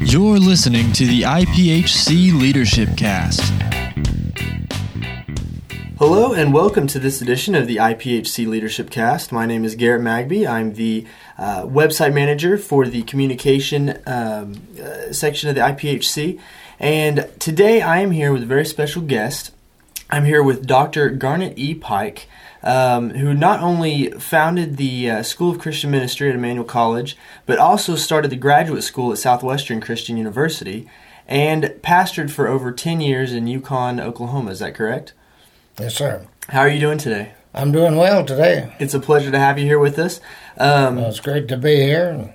You're listening to the IPHC Leadership Cast. Hello and welcome to this edition of the IPHC Leadership Cast. My name is Garrett Magby. I'm the uh, website manager for the communication um, uh, section of the IPHC. And today I am here with a very special guest. I'm here with Dr. Garnet E. Pike, um, who not only founded the uh, School of Christian Ministry at Emmanuel College, but also started the graduate school at Southwestern Christian University and pastored for over 10 years in Yukon, Oklahoma. Is that correct? Yes, sir. How are you doing today? I'm doing well today. It's a pleasure to have you here with us. Um, Well, it's great to be here and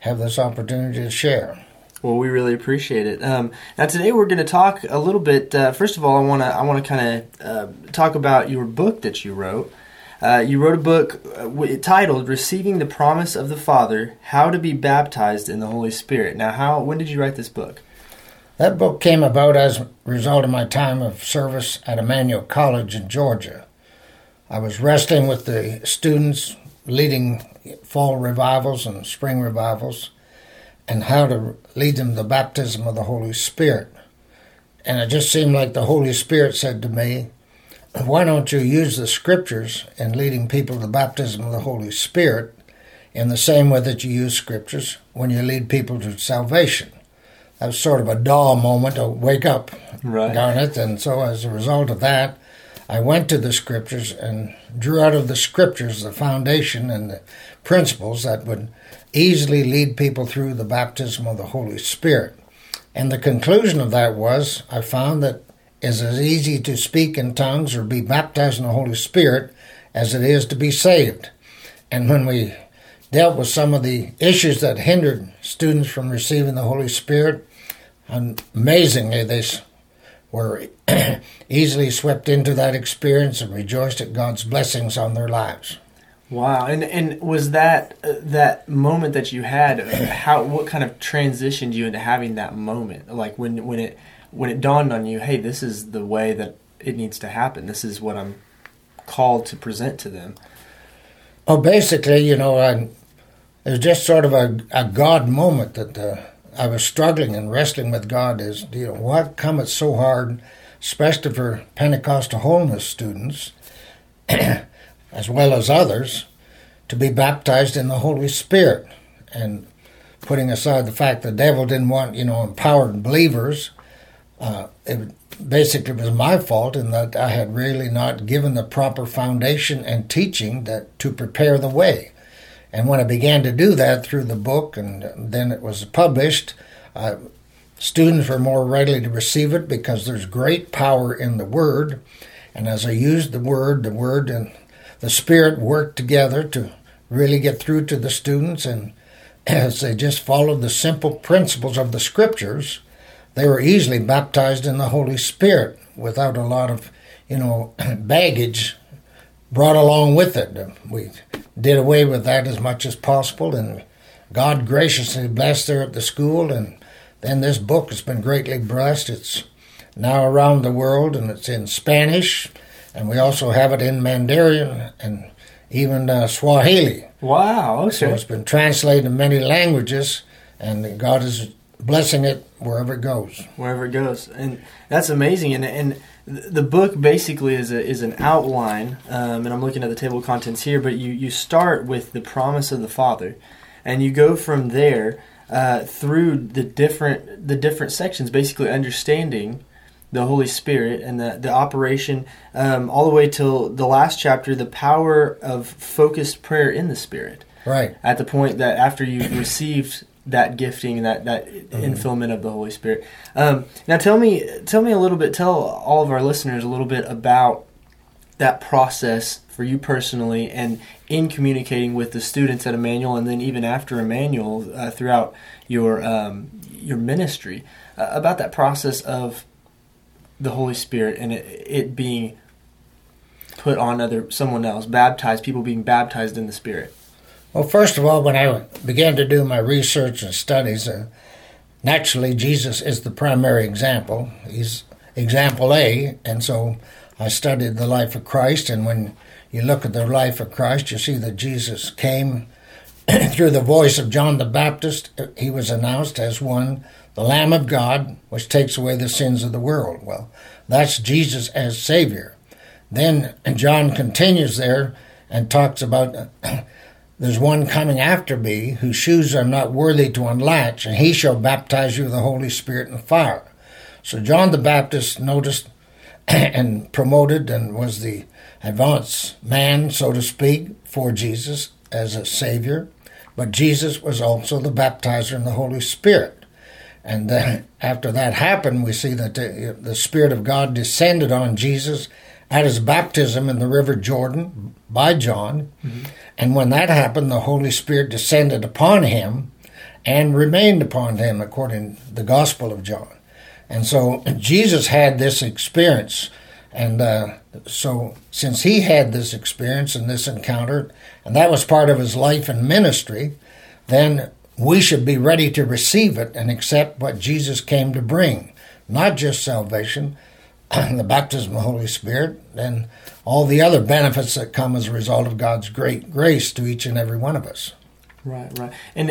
have this opportunity to share. Well, we really appreciate it. Um, now, today we're going to talk a little bit. Uh, first of all, I want to I want to kind of uh, talk about your book that you wrote. Uh, you wrote a book uh, titled "Receiving the Promise of the Father: How to Be Baptized in the Holy Spirit." Now, how when did you write this book? That book came about as a result of my time of service at Emmanuel College in Georgia. I was wrestling with the students leading fall revivals and spring revivals and how to lead them to the baptism of the Holy Spirit. And it just seemed like the Holy Spirit said to me, Why don't you use the scriptures in leading people to the baptism of the Holy Spirit in the same way that you use scriptures when you lead people to salvation? That was sort of a daw moment, a wake up, Right. Garnet. And so as a result of that, I went to the scriptures and drew out of the scriptures the foundation and the principles that would easily lead people through the baptism of the Holy Spirit. And the conclusion of that was I found that it's as easy to speak in tongues or be baptized in the Holy Spirit as it is to be saved. And when we dealt with some of the issues that hindered students from receiving the Holy Spirit, amazingly, they were easily swept into that experience and rejoiced at God's blessings on their lives. Wow, and and was that uh, that moment that you had? uh, How what kind of transitioned you into having that moment? Like when when it when it dawned on you, hey, this is the way that it needs to happen. This is what I'm called to present to them. Oh, basically, you know, I, it was just sort of a, a God moment that uh, I was struggling and wrestling with God. Is you know what cometh so hard, especially for Pentecostal holiness students, as well as others, to be baptized in the Holy Spirit, and putting aside the fact the devil didn't want you know empowered believers. Uh, it basically was my fault in that I had really not given the proper foundation and teaching that to prepare the way. And when I began to do that through the book, and then it was published, uh, students were more readily to receive it because there's great power in the Word. And as I used the Word, the Word and the Spirit worked together to really get through to the students. And as they just followed the simple principles of the Scriptures, they were easily baptized in the Holy Spirit without a lot of, you know, baggage brought along with it. We did away with that as much as possible, and God graciously blessed her at the school. And then this book has been greatly blessed. It's now around the world, and it's in Spanish, and we also have it in Mandarin and even uh, Swahili. Wow. Okay. So it's been translated in many languages, and God is blessing it wherever it goes. Wherever it goes, and that's amazing. And and the book basically is a, is an outline. Um, and I'm looking at the table of contents here, but you you start with the promise of the Father, and you go from there uh, through the different the different sections, basically understanding the Holy Spirit and the, the operation um, all the way till the last chapter, the power of focused prayer in the Spirit. Right. At the point that after you've received that gifting and that, that infillment of the Holy Spirit. Um, now tell me tell me a little bit, tell all of our listeners a little bit about that process for you personally and in communicating with the students at Emmanuel and then even after Emmanuel uh, throughout your um, your ministry uh, about that process of the Holy Spirit and it, it being put on other someone else, baptized, people being baptized in the Spirit. Well, first of all, when I began to do my research and studies, uh, naturally Jesus is the primary example. He's example A, and so I studied the life of Christ. And when you look at the life of Christ, you see that Jesus came through the voice of John the Baptist, he was announced as one, the Lamb of God, which takes away the sins of the world. Well, that's Jesus as Savior. Then John continues there and talks about there's one coming after me whose shoes I'm not worthy to unlatch, and he shall baptize you with the Holy Spirit and fire. So John the Baptist noticed and promoted and was the advance man, so to speak, for Jesus as a Savior. But Jesus was also the baptizer in the Holy Spirit. And then after that happened, we see that the, the Spirit of God descended on Jesus at his baptism in the River Jordan by John. Mm-hmm. And when that happened, the Holy Spirit descended upon him and remained upon him, according to the Gospel of John. And so Jesus had this experience. And uh, so, since he had this experience and this encounter, and that was part of his life and ministry, then we should be ready to receive it and accept what Jesus came to bring. Not just salvation, the baptism of the Holy Spirit, and all the other benefits that come as a result of God's great grace to each and every one of us. Right, right. And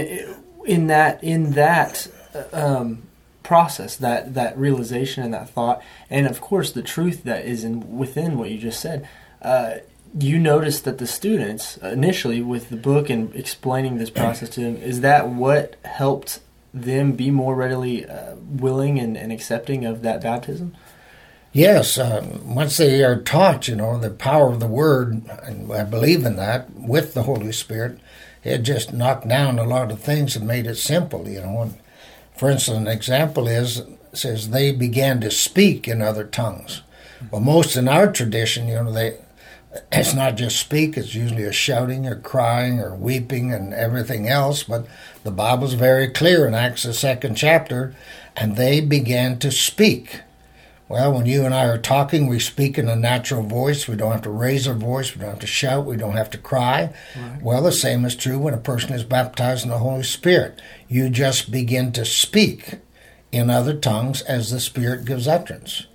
in that, in that, um, process that that realization and that thought and of course the truth that is in within what you just said uh, you noticed that the students initially with the book and explaining this process to them is that what helped them be more readily uh, willing and, and, accepting of that baptism yes uh, once they are taught you know the power of the word and i believe in that with the holy spirit it just knocked down a lot of things and made it simple you know and for instance an example is says they began to speak in other tongues well most in our tradition you know they it's not just speak, it's usually a shouting or crying or weeping and everything else. But the Bible's very clear in Acts, the second chapter, and they began to speak. Well, when you and I are talking, we speak in a natural voice. We don't have to raise our voice. We don't have to shout. We don't have to cry. Right. Well, the same is true when a person is baptized in the Holy Spirit. You just begin to speak in other tongues as the Spirit gives utterance.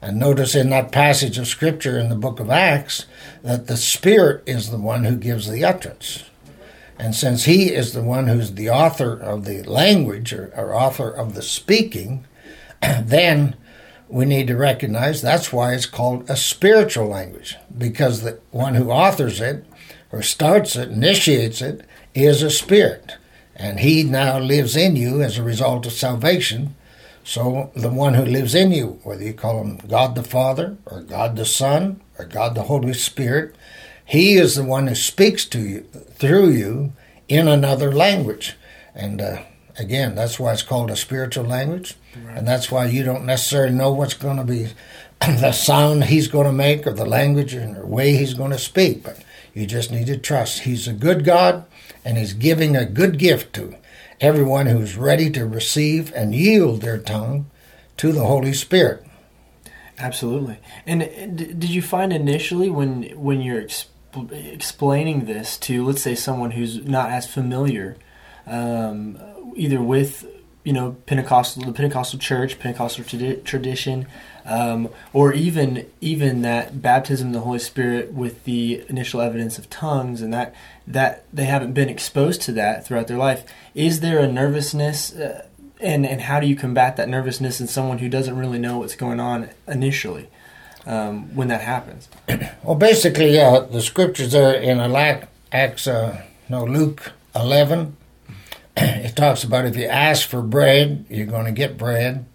And notice in that passage of Scripture in the book of Acts that the Spirit is the one who gives the utterance. And since He is the one who's the author of the language or, or author of the speaking, then we need to recognize that's why it's called a spiritual language, because the one who authors it or starts it, initiates it, is a spirit. And He now lives in you as a result of salvation so the one who lives in you, whether you call him God the Father or God the Son or God the Holy Spirit, he is the one who speaks to you through you in another language. And uh, again, that's why it's called a spiritual language. Right. And that's why you don't necessarily know what's going to be the sound he's going to make or the language or the way he's going to speak. But you just need to trust. He's a good God and he's giving a good gift to everyone who's ready to receive and yield their tongue to the Holy Spirit. Absolutely. And did you find initially when when you're exp- explaining this to, let's say, someone who's not as familiar, um, either with you know Pentecostal, the Pentecostal church, Pentecostal tradi- tradition, um, or even even that baptism in the Holy Spirit with the initial evidence of tongues, and that that they haven't been exposed to that throughout their life. Is there a nervousness, uh, and and how do you combat that nervousness in someone who doesn't really know what's going on initially um, when that happens? Well, basically, yeah, the scriptures are in Acts, uh, no Luke eleven. It talks about if you ask for bread, you're going to get bread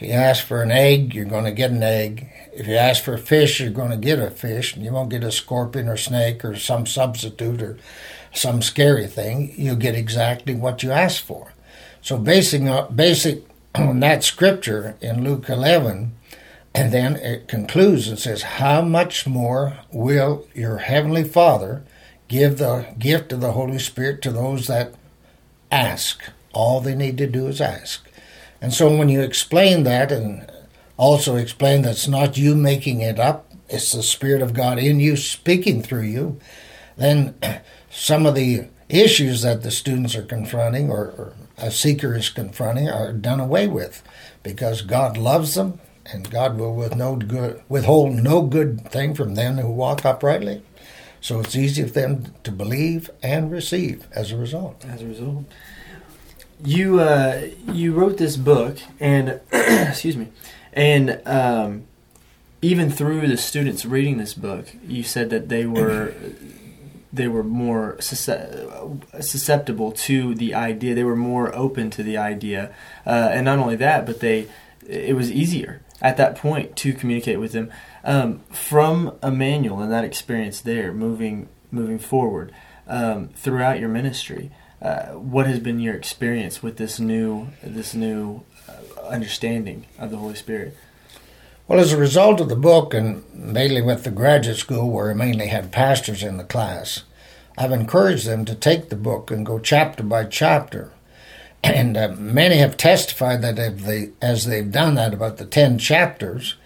if you ask for an egg, you're going to get an egg. If you ask for a fish, you're going to get a fish. And you won't get a scorpion or snake or some substitute or some scary thing. You'll get exactly what you ask for. So, basing basic on that scripture in Luke 11, and then it concludes and says, How much more will your heavenly Father give the gift of the Holy Spirit to those that ask? All they need to do is ask. And so when you explain that and also explain that it's not you making it up, it's the Spirit of God in you speaking through you, then some of the issues that the students are confronting or, a seeker is confronting are done away with because God loves them and God will with no good, withhold no good thing from them who walk uprightly. So it's easy for them to believe and receive as a result. As a result, you uh, you wrote this book, and excuse me, and um, even through the students reading this book, you said that they were they were more susceptible to the idea. They were more open to the idea, uh, and not only that, but they it was easier at that point to communicate with them um, from Emmanuel and that experience there, moving moving forward um, throughout your ministry. Uh, what has been your experience with this new this new uh, understanding of the Holy Spirit? Well, as a result of the book, and mainly with the graduate school where I mainly had pastors in the class, I've encouraged them to take the book and go chapter by chapter. And uh, many have testified that if they, as they've done that, about the 10 chapters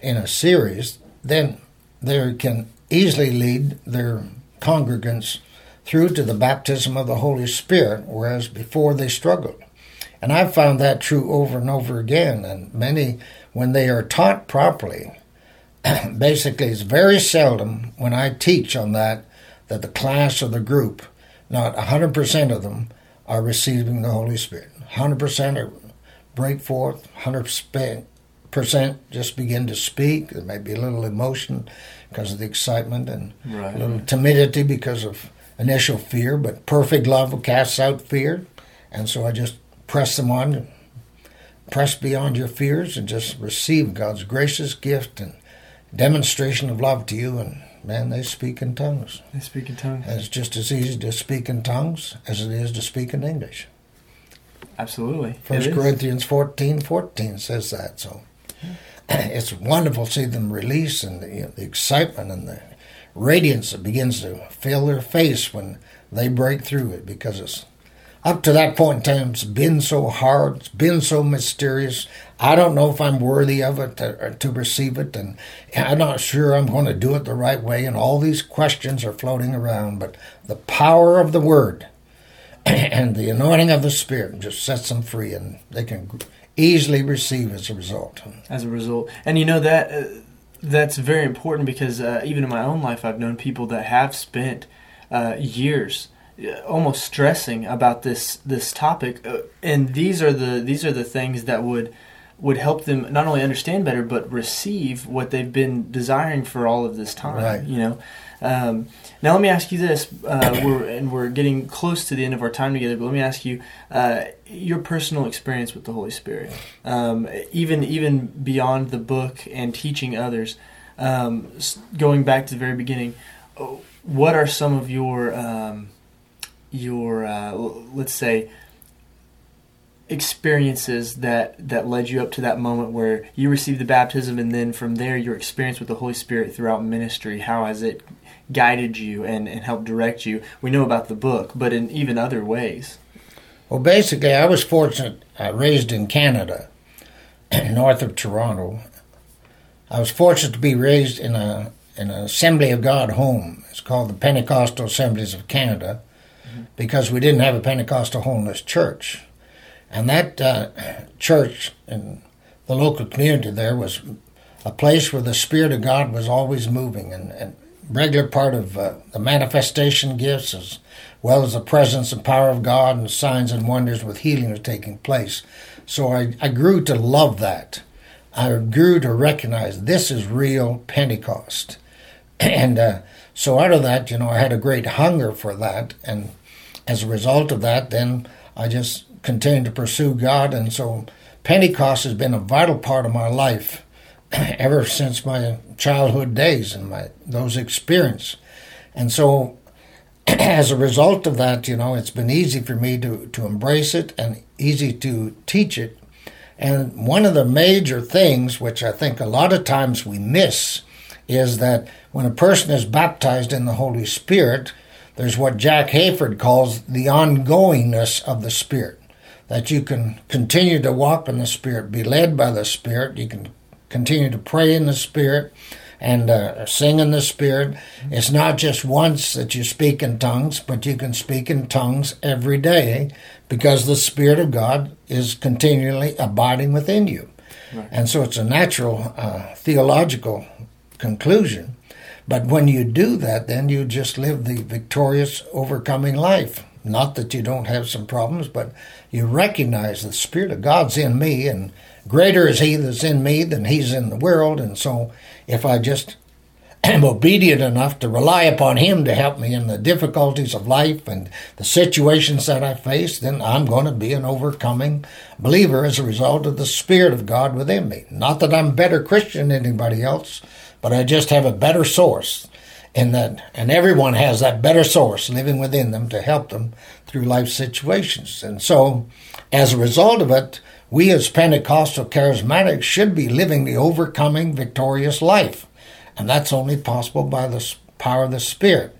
in a series, then they can easily lead their congregants through to the baptism of the Holy Spirit, whereas before they struggled. And I've found that true over and over again. And many when they are taught properly, basically, it's very seldom when I teach on that that the class or the group, not 100% of them, are receiving the Holy Spirit. 100% are break forth, 100% just begin to speak. There may be a little emotion because of the excitement and right. a little timidity because of initial fear, but perfect love casts out fear. And so I just press them on press beyond your fears and just receive God's gracious gift and demonstration of love to you. And man, they speak in tongues. They speak in tongues. And it's just as easy to speak in tongues as it is to speak in English. Absolutely. First Corinthians 14 14 says that. So it's wonderful to see them release and the, you know, the excitement and the radiance that begins to fill their face when they break through it because it's up to that point in time, it's been so hard, it's been so mysterious. I don't know if I'm worthy of it to, to receive it, and I'm not sure I'm going to do it the right way. And all these questions are floating around, but the power of the Word and the anointing of the Spirit just sets them free, and they can easily receive as a result. As a result, and you know that uh, that's very important because uh, even in my own life, I've known people that have spent uh, years almost stressing about this this topic, uh, and these are the these are the things that would would help them not only understand better but receive what they've been desiring for all of this time. Right. You know. Um, now let me ask you this: uh, we're and we're getting close to the end of our time together. But let me ask you uh, your personal experience with the Holy Spirit, um, even even beyond the book and teaching others. Um, going back to the very beginning, uh, what are some of your um, your uh, let's say experiences that that led you up to that moment where you received the baptism and then from there your experience with the holy spirit throughout ministry how has it guided you and, and helped direct you? We know about the book but in even other ways. Well basically i was fortunate i raised in canada north of toronto. I was fortunate to be raised in a in an assembly of god home. It's called the pentecostal assemblies of canada because we didn't have a Pentecostal holiness church. And that uh, church in the local community there was a place where the Spirit of God was always moving and, and regular part of uh, the manifestation gifts as well as the presence and power of God and signs and wonders with healing was taking place. So I, I grew to love that. I grew to recognize this is real Pentecost. And uh, so out of that, you know, I had a great hunger for that. And as a result of that, then I just continued to pursue God. And so Pentecost has been a vital part of my life ever since my childhood days and my those experiences. And so as a result of that, you know, it's been easy for me to, to embrace it and easy to teach it. And one of the major things, which I think a lot of times we miss, is that when a person is baptized in the Holy Spirit, there's what Jack Hayford calls the ongoingness of the Spirit. That you can continue to walk in the Spirit, be led by the Spirit. You can continue to pray in the Spirit and uh, sing in the Spirit. It's not just once that you speak in tongues, but you can speak in tongues every day because the Spirit of God is continually abiding within you. Right. And so it's a natural uh, theological conclusion. But when you do that, then you just live the victorious, overcoming life. Not that you don't have some problems, but you recognize the Spirit of God's in me, and greater is He that's in me than He's in the world. And so, if I just am obedient enough to rely upon Him to help me in the difficulties of life and the situations that I face, then I'm going to be an overcoming believer as a result of the Spirit of God within me. Not that I'm a better Christian than anybody else, but I just have a better source in that, and everyone has that better source living within them to help them through life situations. And so, as a result of it, we as Pentecostal charismatics should be living the overcoming, victorious life. And that's only possible by the power of the Spirit.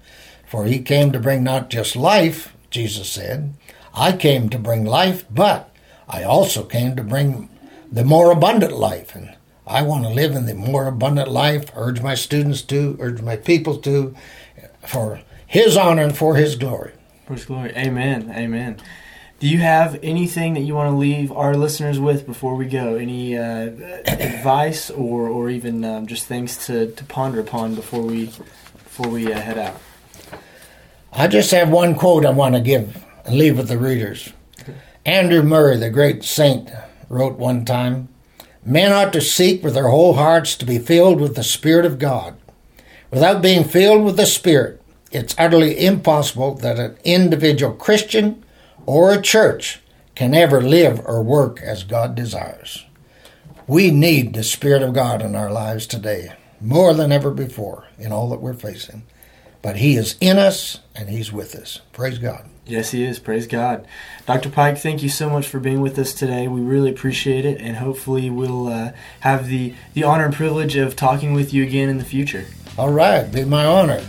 For he came to bring not just life, Jesus said, I came to bring life, but I also came to bring the more abundant life. And I want to live in the more abundant life, urge my students to, urge my people to, for his honor and for his glory. For his glory. Amen. Amen. Do you have anything that you want to leave our listeners with before we go? Any uh, advice or, or even um, just things to, to ponder upon before we before we uh, head out? I just have one quote I want to give and leave with the readers. Andrew Murray, the great saint, wrote one time Men ought to seek with their whole hearts to be filled with the Spirit of God. Without being filled with the Spirit, it's utterly impossible that an individual Christian or a church can ever live or work as God desires. We need the Spirit of God in our lives today, more than ever before, in all that we're facing. But He is in us and He's with us. Praise God. Yes, He is. Praise God. Dr. Pike, thank you so much for being with us today. We really appreciate it, and hopefully, we'll uh, have the, the honor and privilege of talking with you again in the future. All right. Be my honor.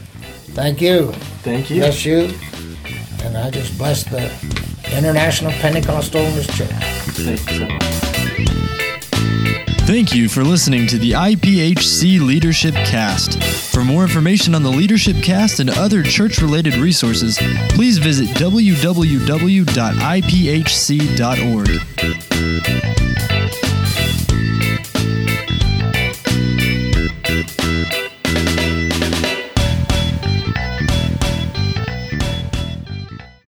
Thank you. Thank you. Bless you. And I just bless the International Pentecostal Church. Thank you so much. Thank you for listening to the IPHC Leadership Cast. For more information on the Leadership Cast and other church related resources, please visit www.ipHC.org.